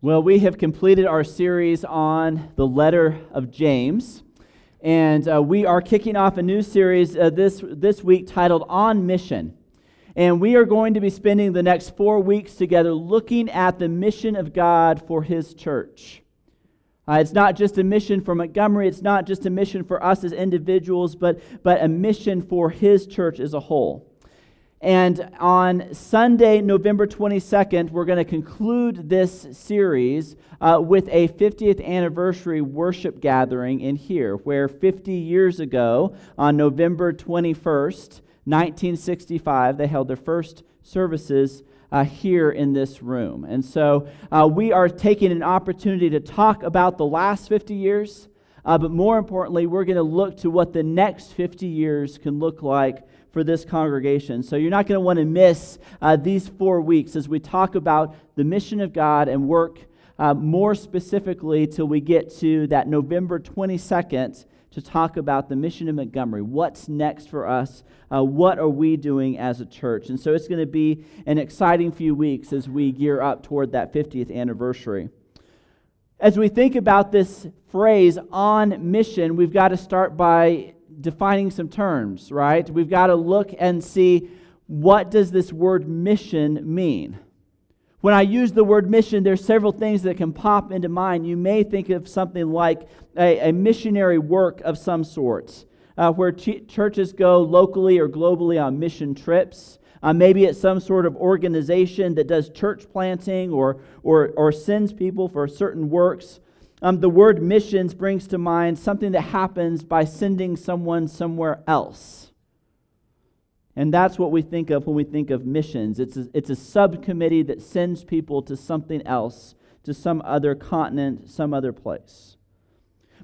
Well, we have completed our series on the letter of James, and uh, we are kicking off a new series uh, this, this week titled On Mission. And we are going to be spending the next four weeks together looking at the mission of God for His church. Uh, it's not just a mission for Montgomery, it's not just a mission for us as individuals, but, but a mission for His church as a whole. And on Sunday, November 22nd, we're going to conclude this series uh, with a 50th anniversary worship gathering in here, where 50 years ago, on November 21st, 1965, they held their first services uh, here in this room. And so uh, we are taking an opportunity to talk about the last 50 years, uh, but more importantly, we're going to look to what the next 50 years can look like for this congregation. So you're not going to want to miss uh, these four weeks as we talk about the mission of God and work uh, more specifically till we get to that November 22nd to talk about the mission of Montgomery. What's next for us? Uh, what are we doing as a church? And so it's going to be an exciting few weeks as we gear up toward that 50th anniversary. As we think about this phrase on mission, we've got to start by defining some terms, right? We've got to look and see what does this word mission mean? When I use the word mission, there's several things that can pop into mind. You may think of something like a, a missionary work of some sort, uh, where ch- churches go locally or globally on mission trips. Uh, maybe it's some sort of organization that does church planting or, or, or sends people for certain works. Um, the word missions brings to mind something that happens by sending someone somewhere else. And that's what we think of when we think of missions. It's a, it's a subcommittee that sends people to something else, to some other continent, some other place.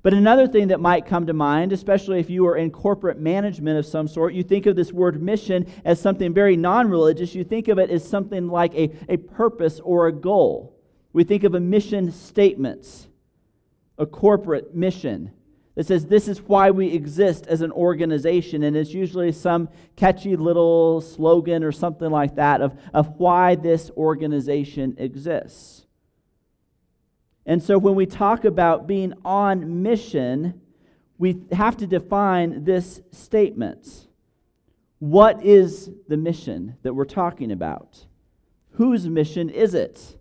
But another thing that might come to mind, especially if you are in corporate management of some sort, you think of this word mission as something very non religious. You think of it as something like a, a purpose or a goal. We think of a mission statement a corporate mission that says this is why we exist as an organization. And it's usually some catchy little slogan or something like that of, of why this organization exists. And so when we talk about being on mission, we have to define this statement. What is the mission that we're talking about? Whose mission is it?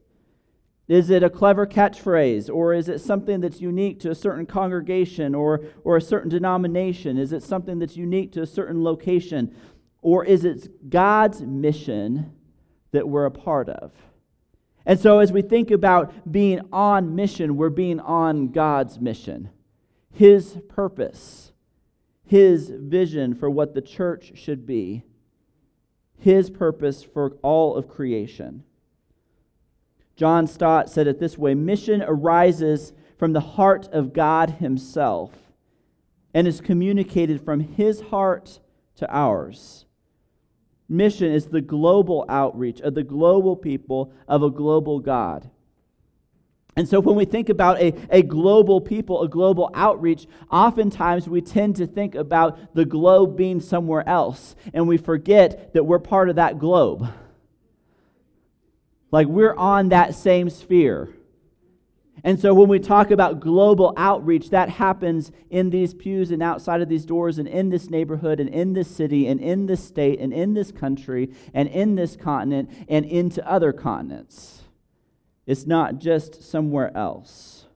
Is it a clever catchphrase, or is it something that's unique to a certain congregation or, or a certain denomination? Is it something that's unique to a certain location? Or is it God's mission that we're a part of? And so, as we think about being on mission, we're being on God's mission, His purpose, His vision for what the church should be, His purpose for all of creation. John Stott said it this way Mission arises from the heart of God Himself and is communicated from His heart to ours. Mission is the global outreach of the global people of a global God. And so, when we think about a, a global people, a global outreach, oftentimes we tend to think about the globe being somewhere else, and we forget that we're part of that globe. Like we're on that same sphere. And so when we talk about global outreach, that happens in these pews and outside of these doors and in this neighborhood and in this city and in this state and in this country and in this continent and into other continents. It's not just somewhere else.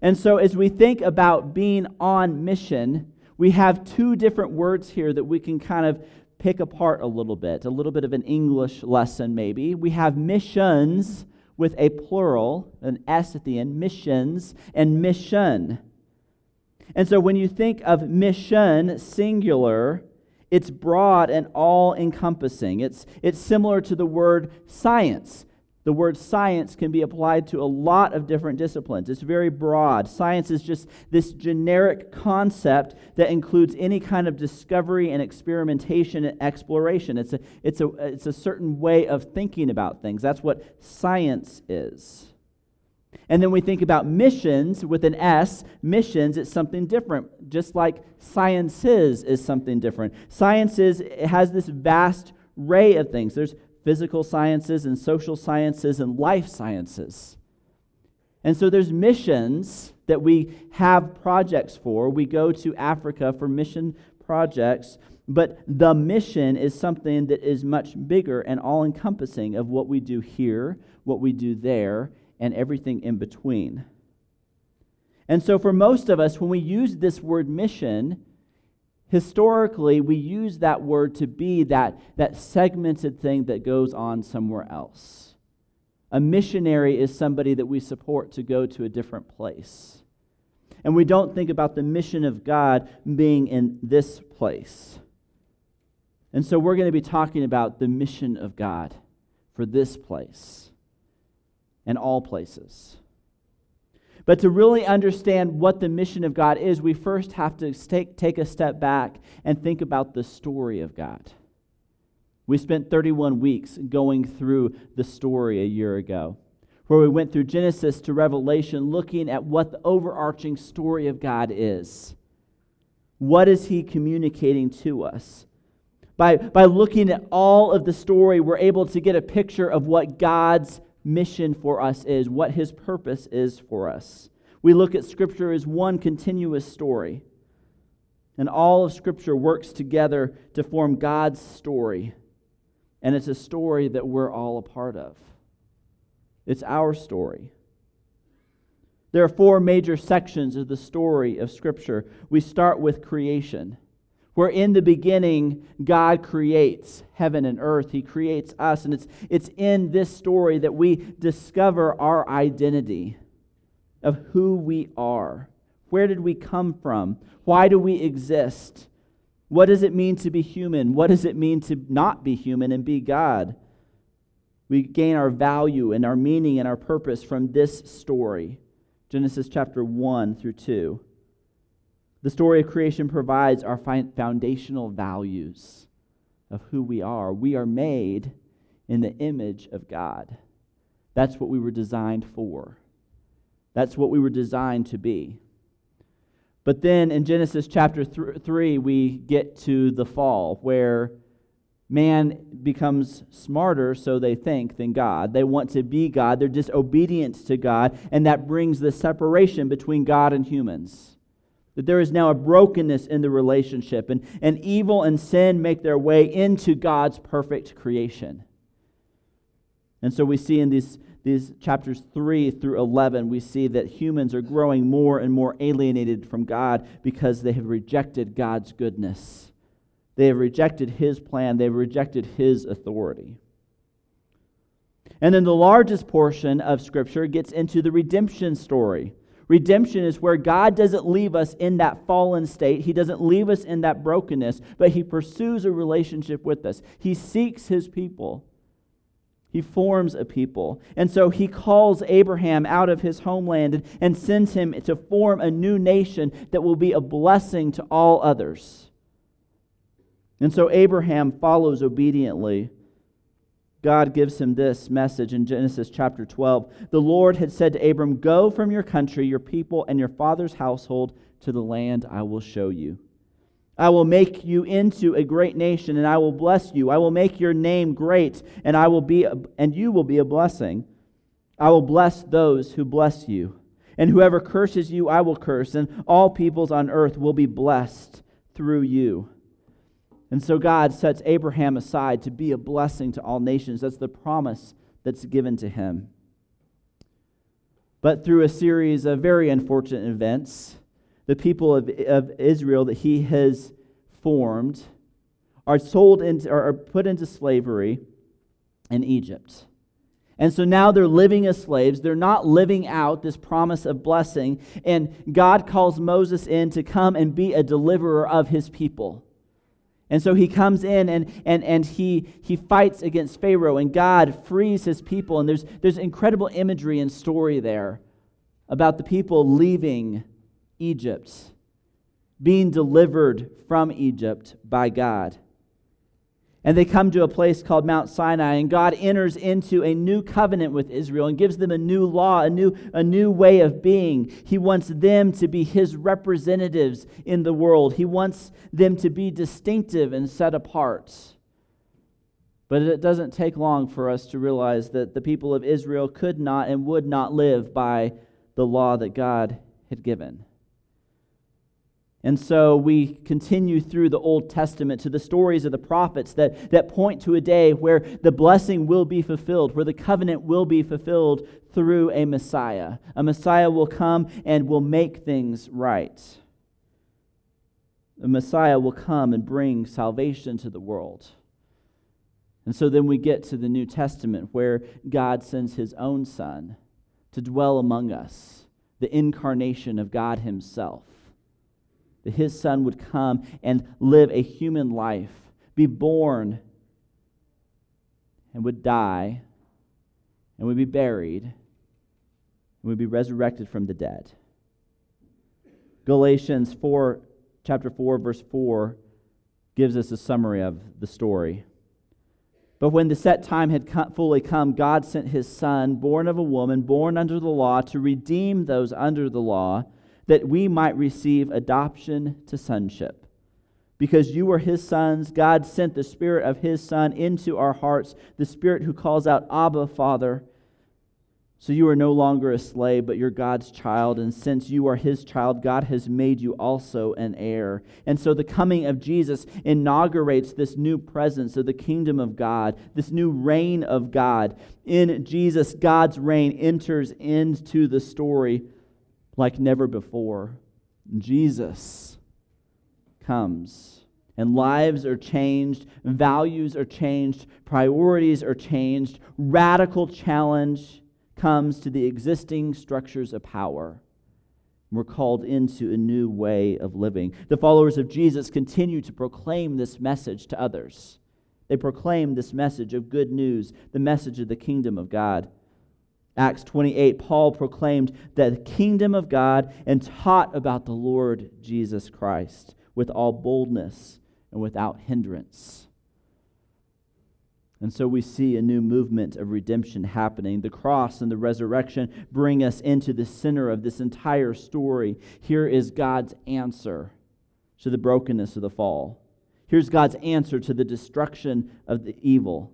And so as we think about being on mission, we have two different words here that we can kind of pick apart a little bit, a little bit of an English lesson maybe. We have missions with a plural, an S at the end, missions and mission. And so when you think of mission, singular, it's broad and all encompassing. It's, it's similar to the word science. The word science can be applied to a lot of different disciplines. It's very broad. Science is just this generic concept that includes any kind of discovery and experimentation and exploration. It's a, it's a, it's a certain way of thinking about things. That's what science is. And then we think about missions with an S. Missions, it's something different, just like sciences is something different. Sciences has this vast array of things. There's physical sciences and social sciences and life sciences. And so there's missions that we have projects for. We go to Africa for mission projects, but the mission is something that is much bigger and all encompassing of what we do here, what we do there, and everything in between. And so, for most of us, when we use this word mission, historically, we use that word to be that, that segmented thing that goes on somewhere else. A missionary is somebody that we support to go to a different place. And we don't think about the mission of God being in this place. And so we're going to be talking about the mission of God for this place and all places. But to really understand what the mission of God is, we first have to take, take a step back and think about the story of God. We spent 31 weeks going through the story a year ago, where we went through Genesis to Revelation, looking at what the overarching story of God is. What is He communicating to us? By, by looking at all of the story, we're able to get a picture of what God's mission for us is, what his purpose is for us. We look at Scripture as one continuous story. And all of Scripture works together to form God's story. And it's a story that we're all a part of. It's our story. There are four major sections of the story of Scripture. We start with creation where in the beginning God creates heaven and earth. He creates us. And it's, it's in this story that we discover our identity of who we are. Where did we come from? Why do we exist? What does it mean to be human? What does it mean to not be human and be God? We gain our value and our meaning and our purpose from this story Genesis chapter 1 through 2. The story of creation provides our foundational values of who we are. We are made in the image of God. That's what we were designed for. That's what we were designed to be. But then in Genesis chapter th- 3, we get to the fall, where man becomes smarter, so they think, than God. They want to be God. They're disobedient to God, and that brings the separation between God and humans. That there is now a brokenness in the relationship, and, and evil and sin make their way into God's perfect creation. And so we see in these, these chapters 3 through 11, we see that humans are growing more and more alienated from God because they have rejected God's goodness. They have rejected His plan, they have rejected His authority. And then the largest portion of Scripture gets into the redemption story Redemption is where God doesn't leave us in that fallen state. He doesn't leave us in that brokenness, but He pursues a relationship with us. He seeks His people. He forms a people. And so He calls Abraham out of his homeland and, sends him to form a new nation that will be a blessing to all others. And so Abraham follows obediently God gives him this message in Genesis chapter 12. The Lord had said to Abram, Go from your country, your people, and your father's household to the land I will show you. I will make you into a great nation, and I will bless you. I will make your name great, and I will be a, and you will be a blessing. I will bless those who bless you, and whoever curses you, I will curse, and all peoples on earth will be blessed through you. And so God sets Abraham aside to be a blessing to all nations. That's the promise that's given to him. But through a series of very unfortunate events, the people of, of Israel that he has formed are sold into, or are put into slavery in Egypt. And so now they're living as slaves. They're not living out this promise of blessing. And God calls Moses in to come and be a deliverer of his people. And so he comes in and, and, and he, he fights against Pharaoh, and God frees his people. And there's, there's incredible imagery and story there about the people leaving Egypt, being delivered from Egypt by God. And they come to a place called Mount Sinai, and God enters into a new covenant with Israel and gives them a new law, a new, a new way of being. He wants them to be His representatives in the world, He wants them to be distinctive and set apart. But it doesn't take long for us to realize that the people of Israel could not and would not live by the law that God had given. And so we continue through the Old Testament to the stories of the prophets that, that point to a day where the blessing will be fulfilled, where the covenant will be fulfilled through a Messiah. A Messiah will come and will make things right. A Messiah will come and bring salvation to the world. And so then we get to the New Testament where God sends his own Son to dwell among us, the incarnation of God Himself that his son would come and live a human life, be born, and would die, and would be buried, and would be resurrected from the dead. Galatians 4, chapter 4, verse 4, gives us a summary of the story. But when the set time had fully come, God sent his Son, born of a woman, born under the law, to redeem those under the law that we might receive adoption to sonship. Because you were his sons, God sent the Spirit of his Son into our hearts, the Spirit who calls out, Abba, Father. So you are no longer a slave, but you're God's child. And since you are his child, God has made you also an heir. And so the coming of Jesus inaugurates this new presence of the kingdom of God, this new reign of God. In Jesus, God's reign enters into the story like never before. Jesus comes. And lives are changed, values are changed, priorities are changed. Radical challenge comes to the existing structures of power. We're called into a new way of living. The followers of Jesus continue to proclaim this message to others. They proclaim this message of good news, the message of the kingdom of God. Acts 28, Paul proclaimed the kingdom of God and taught about the Lord Jesus Christ with all boldness and without hindrance. And so we see a new movement of redemption happening. The cross and the resurrection bring us into the center of this entire story. Here is God's answer to the brokenness of the fall. Here's God's answer to the destruction of the evil.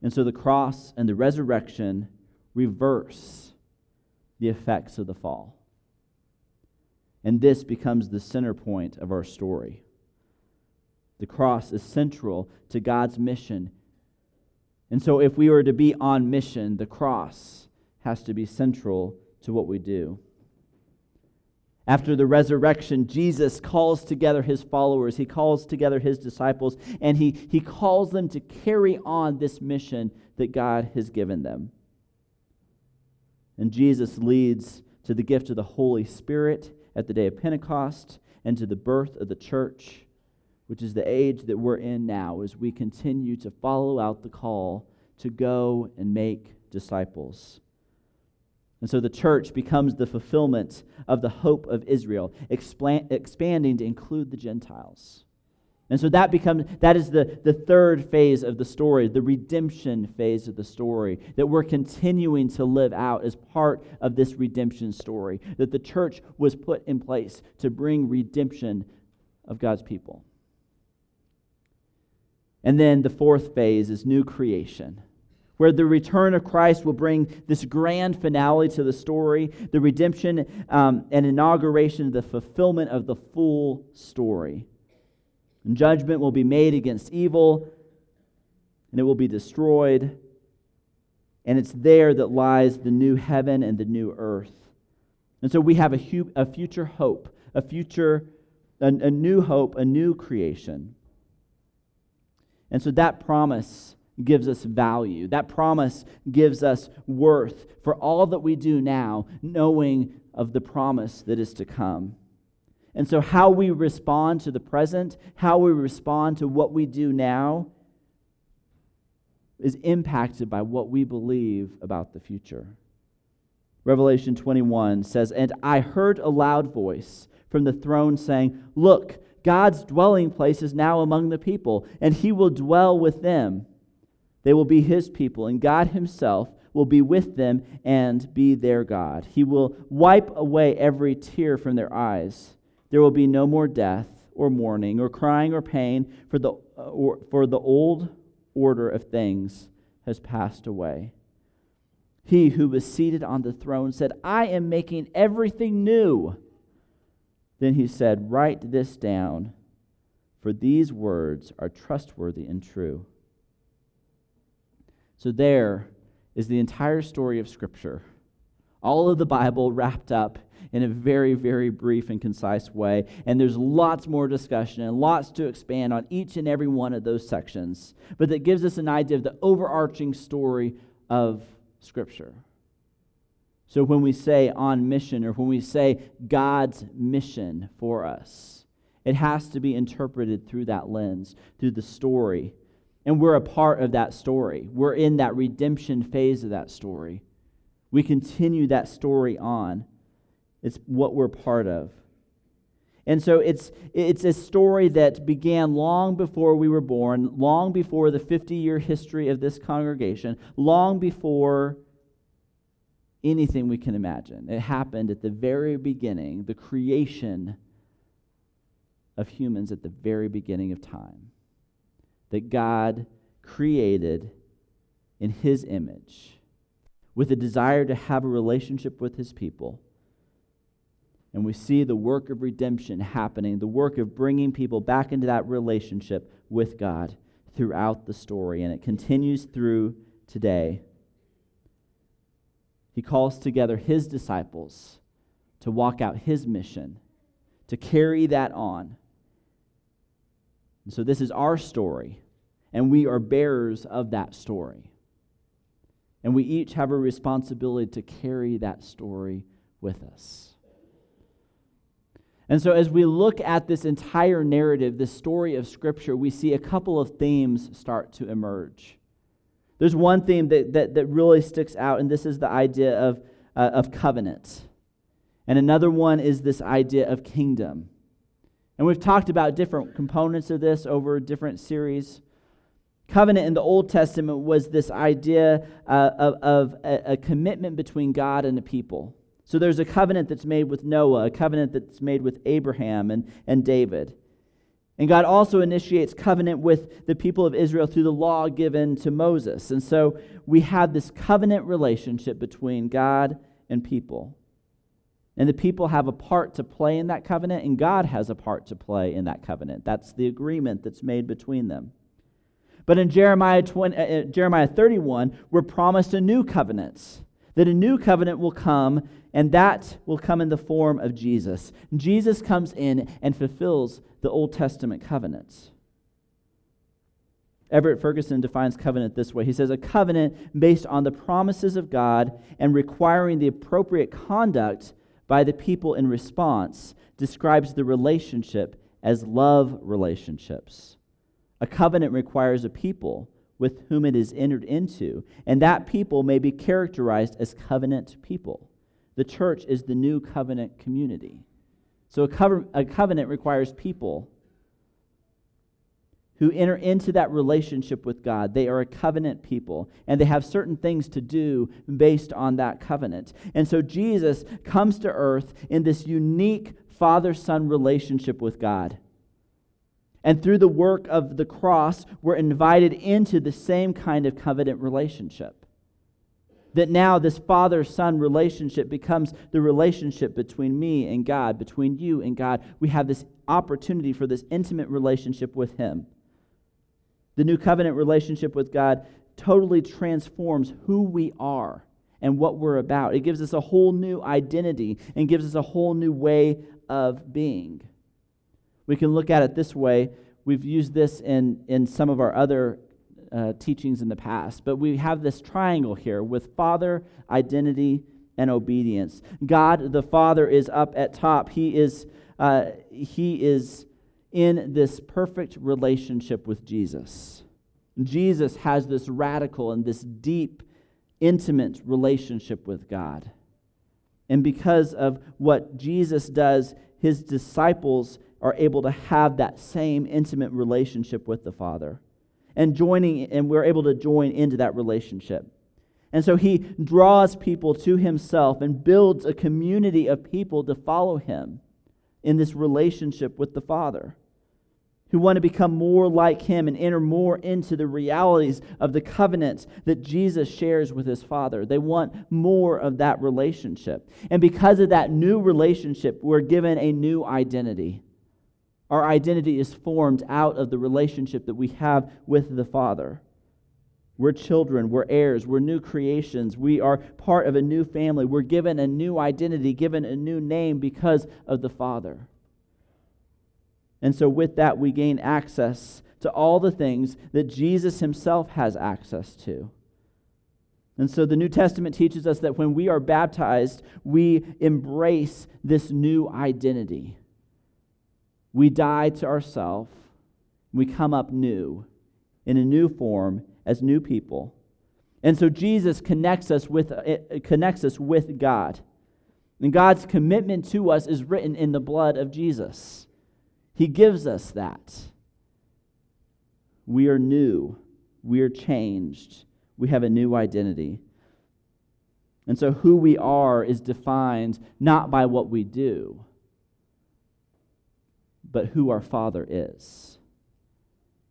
And so the cross and the resurrection reverse the effects of the fall. And this becomes the center point of our story. The cross is central to God's mission. And so, if we are to be on mission, the cross has to be central to what we do. After the resurrection, Jesus calls together his followers, he calls together his disciples, and he, he calls them to carry on this mission that God has given them. And Jesus leads to the gift of the Holy Spirit at the day of Pentecost and to the birth of the church, which is the age that we're in now as we continue to follow out the call to go and make disciples. And so the church becomes the fulfillment of the hope of Israel, expanding to include the Gentiles. And so that becomes that is the, the third phase of the story, the redemption phase of the story, that we're continuing to live out as part of this redemption story. That the church was put in place to bring redemption of God's people. And then the fourth phase is new creation, where the return of Christ will bring this grand finale to the story, the redemption um, and inauguration, the fulfillment of the full story. And judgment will be made against evil, and it will be destroyed. And it's there that lies the new heaven and the new earth. And so we have a, hu- a future hope, a future, a, a new hope, a new creation. And so that promise gives us value. That promise gives us worth for all that we do now, knowing of the promise that is to come. And so, how we respond to the present, how we respond to what we do now, is impacted by what we believe about the future. Revelation 21 says, And I heard a loud voice from the throne saying, Look, God's dwelling place is now among the people, and he will dwell with them. They will be his people, and God himself will be with them and be their God. He will wipe away every tear from their eyes. There will be no more death or mourning or crying or pain, for the, or, for the old order of things has passed away. He who was seated on the throne said, I am making everything new. Then he said, Write this down, for these words are trustworthy and true. So there is the entire story of Scripture. All of the Bible wrapped up in a very, very brief and concise way. And there's lots more discussion and lots to expand on each and every one of those sections. But that gives us an idea of the overarching story of Scripture. So when we say on mission or when we say God's mission for us, it has to be interpreted through that lens, through the story. And we're a part of that story. We're in that redemption phase of that story. We continue that story on. It's what we're part of. And so it's, it's a story that began long before we were born, long before the 50 year history of this congregation, long before anything we can imagine. It happened at the very beginning, the creation of humans at the very beginning of time. That God created in His image with a desire to have a relationship with His people. And we see the work of redemption happening, the work of bringing people back into that relationship with God throughout the story. And it continues through today he calls together his disciples to walk out his mission, to carry that on. And so, this is our story, and we are bearers of that story. And we each have a responsibility to carry that story with us. And so, as we look at this entire narrative, this story of Scripture, we see a couple of themes start to emerge. There's one theme that, that, that really sticks out, and this is the idea of, uh, of covenant. And another one is this idea of kingdom. And we've talked about different components of this over different series. Covenant in the Old Testament was this idea uh, of, of a, a commitment between God and the people. So there's a covenant that's made with Noah, a covenant that's made with Abraham and, and David. And God also initiates covenant with the people of Israel through the law given to Moses. And so we have this covenant relationship between God and people. And the people have a part to play in that covenant, and God has a part to play in that covenant. That's the agreement that's made between them. But in Jeremiah, 20, uh, uh, Jeremiah 31, we're promised a new covenant, that a new covenant will come, and that will come in the form of Jesus. Jesus comes in and fulfills the Old Testament covenants. Everett Ferguson defines covenant this way. He says, A covenant based on the promises of God and requiring the appropriate conduct by the people in response describes the relationship as love relationships. A covenant requires a people with whom it is entered into, and that people may be characterized as covenant people. The church is the new covenant community. So a, cover, a covenant requires people who enter into that relationship with God. They are a covenant people, and they have certain things to do based on that covenant. And so Jesus comes to earth in this unique father son relationship with God. And through the work of the cross, we're invited into the same kind of covenant relationship that now this father son relationship becomes the relationship between me and God, between you and God. We have this opportunity for this intimate relationship with Him. The new covenant relationship with God totally transforms who we are and what we're about. It gives us a whole new identity and gives us a whole new way of being. We can look at it this way. We've used this in, in some of our other uh, teachings in the past. But we have this triangle here with Father, identity, and obedience. God the Father is up at top. He is, uh, he is in this perfect relationship with Jesus. Jesus has this radical and this deep, intimate relationship with God. And because of what Jesus does, his disciples are able to have that same intimate relationship with the Father and joining and we're able to join into that relationship. And so he draws people to himself and builds a community of people to follow him in this relationship with the Father who want to become more like him and enter more into the realities of the covenants that Jesus shares with his Father. They want more of that relationship. And because of that new relationship, we're given a new identity. Our identity is formed out of the relationship that we have with the Father. We're children, we're heirs, we're new creations, we are part of a new family. We're given a new identity, given a new name because of the Father. And so, with that, we gain access to all the things that Jesus himself has access to. And so, the New Testament teaches us that when we are baptized, we embrace this new identity. We die to ourselves, we come up new in a new form as new people. And so Jesus connects us with, uh, connects us with God. And God's commitment to us is written in the blood of Jesus. He gives us that. We are new. We are changed. We have a new identity. And so, who we are is defined not by what we do, but who our Father is.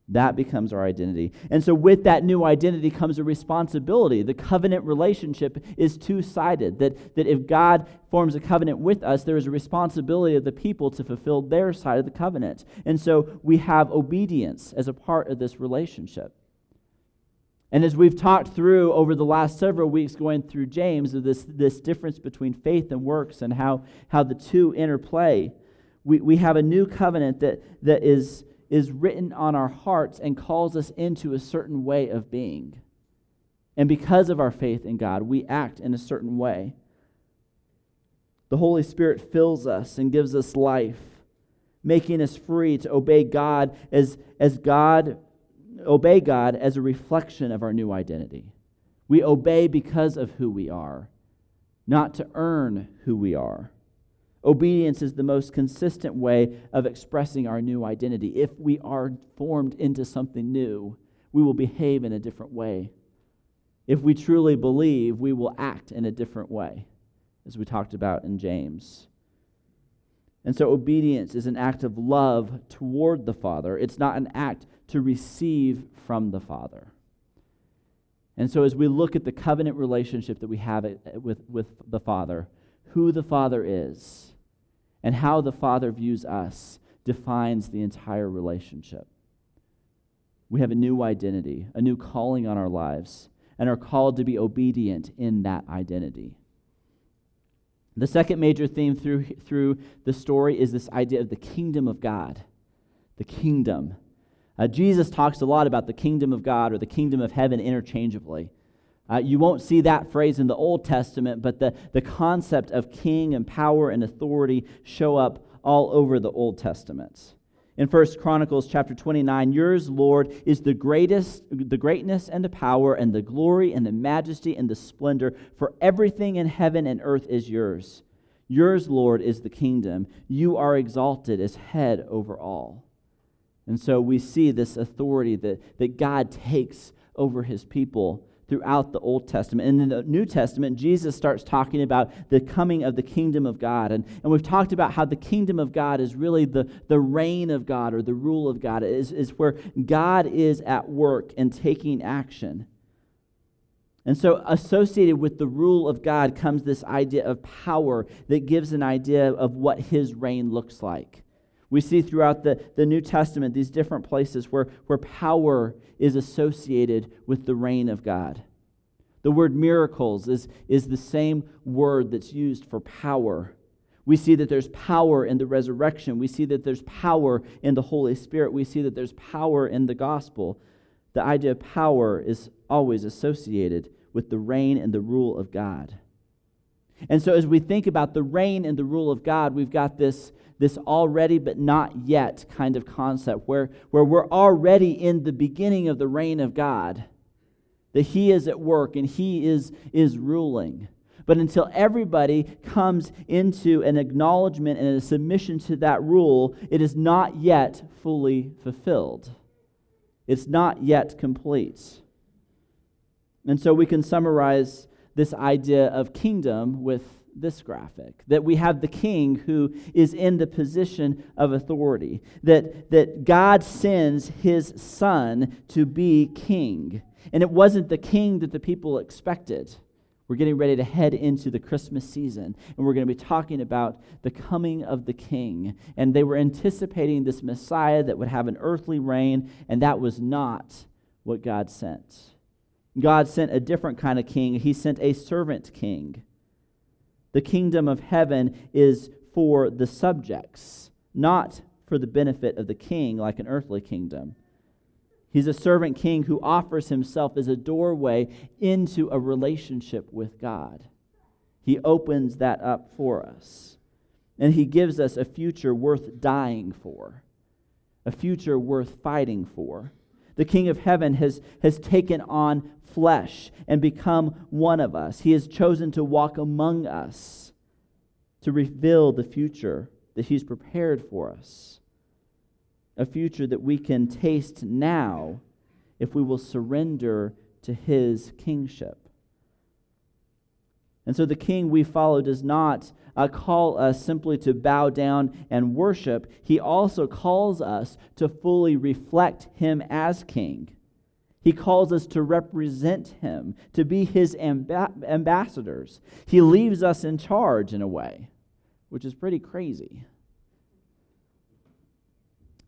That becomes our identity. And so, with that new identity comes a responsibility. The covenant relationship is two sided. That, that if God forms a covenant with us, there is a responsibility of the people to fulfill their side of the covenant. And so, we have obedience as a part of this relationship. And as we've talked through over the last several weeks, going through James, of this, this difference between faith and works and how, how the two interplay, we, we have a new covenant that, that is is written on our hearts and calls us into a certain way of being. And because of our faith in God, we act in a certain way. The Holy Spirit fills us and gives us life, making us free to obey God as, as God obey God as a reflection of our new identity. We obey because of who we are, not to earn who we are. Obedience is the most consistent way of expressing our new identity. If we are formed into something new, we will behave in a different way. If we truly believe, we will act in a different way, as we talked about in James. And so, obedience is an act of love toward the Father, it's not an act to receive from the Father. And so, as we look at the covenant relationship that we have uh, with, with the Father, who the Father is, and how the Father views us defines the entire relationship. We have a new identity, a new calling on our lives, and are called to be obedient in that identity. The second major theme through, through the story is this idea of the kingdom of God. The kingdom. Uh, Jesus talks a lot about the kingdom of God or the kingdom of heaven interchangeably. Uh, you won't see that phrase in the Old Testament, but the, the concept of king and power and authority show up all over the Old Testament. In 1 Chronicles chapter 29, yours, Lord, is the greatest, the greatness and the power and the glory and the majesty and the splendor, for everything in heaven and earth is yours. Yours, Lord, is the kingdom. You are exalted as head over all. And so we see this authority that, that God takes over his people throughout the Old Testament. And in the New Testament, Jesus starts talking about the coming of the kingdom of God. And, and we've talked about how the kingdom of God is really the, the reign of God or the rule of God, it is, is where God is at work and taking action. And so, associated with the rule of God comes this idea of power that gives an idea of what his reign looks like. We see throughout the, the New Testament these different places where, where power is associated with the reign of God. The word miracles is, is the same word that's used for power. We see that there's power in the resurrection. We see that there's power in the Holy Spirit. We see that there's power in the gospel. The idea of power is always associated with the reign and the rule of God. And so, as we think about the reign and the rule of God, we've got this this already but not yet kind of concept where, where we're already in the beginning of the reign of God, that He is at work and He is, is ruling. But until everybody comes into an acknowledgement and a submission to that rule, it is not yet fully fulfilled. It's not yet complete. And so we can summarize this idea of kingdom with this graphic that we have the king who is in the position of authority, that, that God sends his son to be king. And it wasn't the king that the people expected. We're getting ready to head into the Christmas season, and we're going to be talking about the coming of the king. And they were anticipating this Messiah that would have an earthly reign, and that was not what God sent. God sent a different kind of king, He sent a servant king. The kingdom of heaven is for the subjects, not for the benefit of the king like an earthly kingdom. He's a servant king who offers himself as a doorway into a relationship with God. He opens that up for us. And he gives us a future worth dying for, a future worth fighting for. The King of Heaven has, has taken on flesh and become one of us. He has chosen to walk among us to reveal the future that He's prepared for us. A future that we can taste now if we will surrender to His kingship. And so the king we follow does not uh, call us simply to bow down and worship. He also calls us to fully reflect him as king. He calls us to represent him, to be his amb- ambassadors. He leaves us in charge in a way, which is pretty crazy.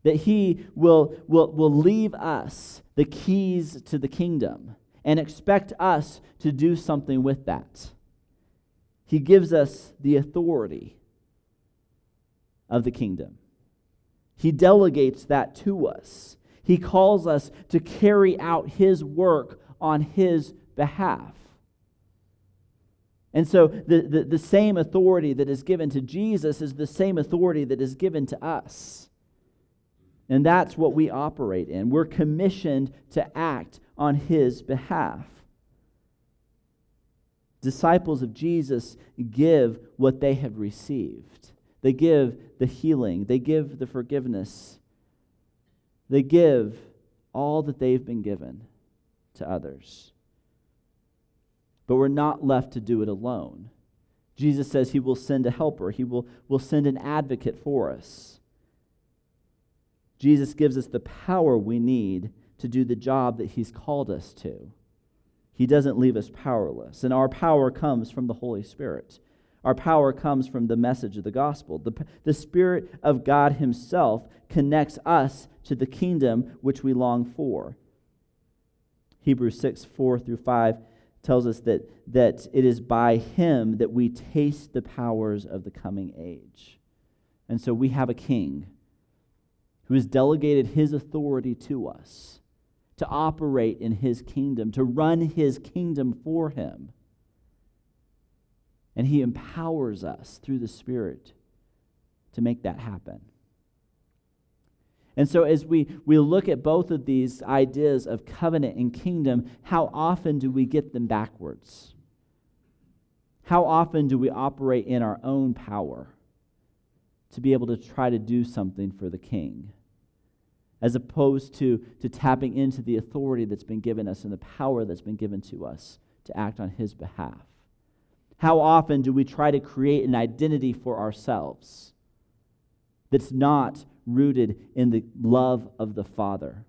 That he will, will, will leave us the keys to the kingdom and expect us to do something with that. He gives us the authority of the kingdom. He delegates that to us. He calls us to carry out His work on His behalf. And so, the, the, the, same authority that is given to Jesus is the same authority that is given to us. And that's what we operate in. We're commissioned to act on His behalf disciples of Jesus give what they have received. They give the healing, they give the forgiveness, they give all that they've been given to others. But we're not left to do it alone. Jesus says he will send a helper, he will, will send an advocate for us. Jesus gives us the power we need to do the job that he's called us to. He doesn't leave us powerless. And our power comes from the Holy Spirit. Our power comes from the message of the gospel. The, the Spirit of God Himself connects us to the kingdom which we long for. Hebrews 6 4 through 5 tells us that, that it is by Him that we taste the powers of the coming age. And so we have a king who has delegated His authority to us to operate in his kingdom, to run his kingdom for him. And he empowers us through the Spirit to make that happen. And so, as we, we look at both of these ideas of covenant and kingdom, how often do we get them backwards? How often do we operate in our own power to be able to try to do something for the king? As opposed to, to tapping into the authority that's been given us and the power that's been given to us to act on His behalf? How often do we try to create an identity for ourselves that's not rooted in the love of the Father?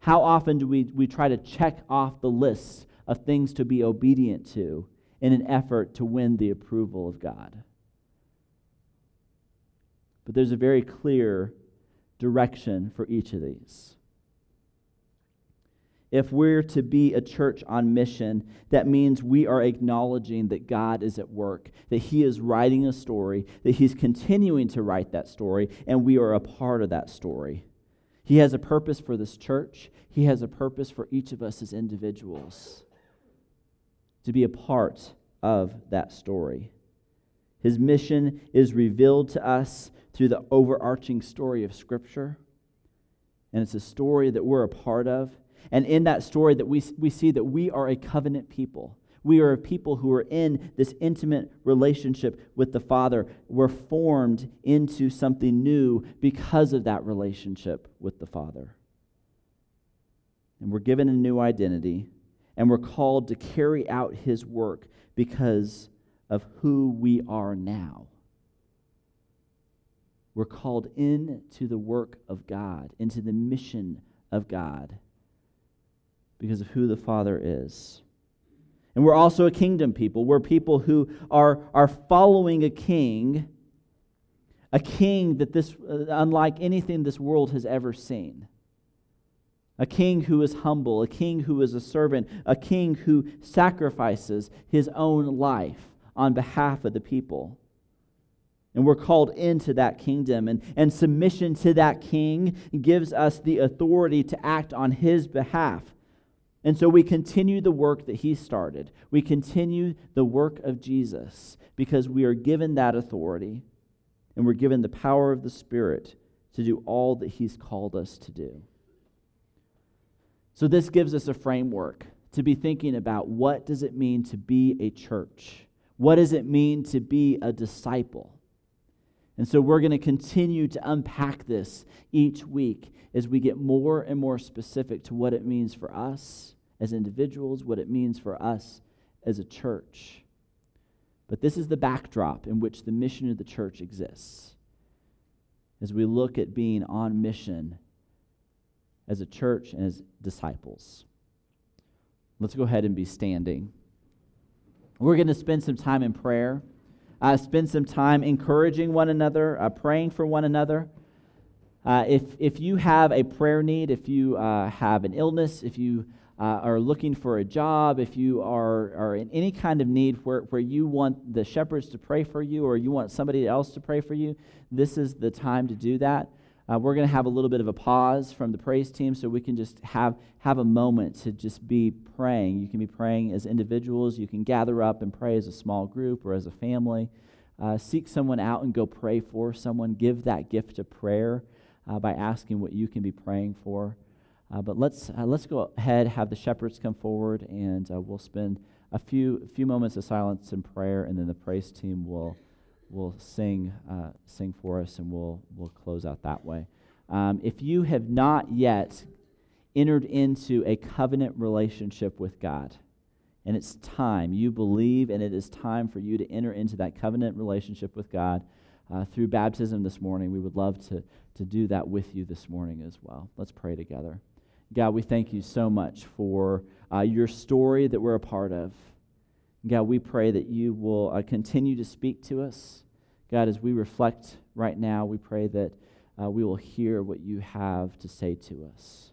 How often do we, we try to check off the list of things to be obedient to in an effort to win the approval of God? But there's a very clear direction for each of these. If we're to be a church on mission, that means we are acknowledging that God is at work, that He is writing a story, that He's continuing to write that story, and we are a part of that story. He has a purpose for this church, He has a purpose for each of us as individuals to be a part of that story. His mission is revealed to us through the overarching story of Scripture. And it's a story that we're a part of. And in that story that we, we see that we are a covenant people. We are a people who are in this intimate relationship with the Father. We're formed into something new because of that relationship with the Father. And we're given a new identity, and we're called to carry out His work because of who we are now. We're called into the work of God, into the mission of God, because of who the Father is. And we're also a kingdom people. We're people who are, are following a king, a king that this, uh, unlike anything this world has ever seen. A king who is humble, a king who is a servant, a king who sacrifices his own life on behalf of the people. And we're called into that kingdom. And, and submission to that king gives us the authority to act on his behalf. And so we continue the work that he started. We continue the work of Jesus because we are given that authority and we're given the power of the Spirit to do all that he's called us to do. So this gives us a framework to be thinking about what does it mean to be a church? What does it mean to be a disciple? And so we're going to continue to unpack this each week as we get more and more specific to what it means for us as individuals, what it means for us as a church. But this is the backdrop in which the mission of the church exists. As we look at being on mission as a church and as disciples. Let's go ahead and be standing. We're going to spend some time in prayer uh, spend some time encouraging one another, uh, praying for one another. Uh, if, if you have a prayer need, if you uh, have an illness, if you uh, are looking for a job, if you are, are in any kind of need where, where you want the shepherds to pray for you or you want somebody else to pray for you, this is the time to do that. Uh, we're going to have a little bit of a pause from the praise team so we can just have, have a moment to just be praying. You can be praying as individuals, you can gather up and pray as a small group or as a family. Uh, seek someone out and go pray for someone. Give that gift of prayer uh, by asking what you can be praying for. Uh, but let's, uh, let's go ahead, have the shepherds come forward, and uh, we'll spend a few, few moments of silence and prayer, and then the praise team will will sing, uh, sing for us, and we'll, we'll close out that way. Um, if you have not yet entered into a covenant relationship with God, and it's time, you believe, and it is time for you to enter into that covenant relationship with God uh, through baptism this morning, we would love to, to do that with you this morning as well. Let's pray together. God, we thank you so much for uh, your story that we're a part of. God, we pray that you will uh, continue to speak to us. God, as we reflect right now, we pray that uh, we will hear what you have to say to us.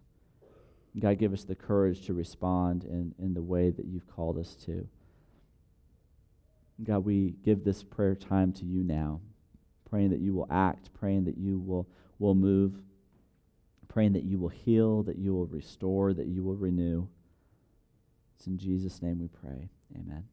God, give us the courage to respond in, in the way that you've called us to. God, we give this prayer time to you now, praying that you will act, praying that you will, will move, praying that you will heal, that you will restore, that you will renew. It's in Jesus' name we pray. Amen.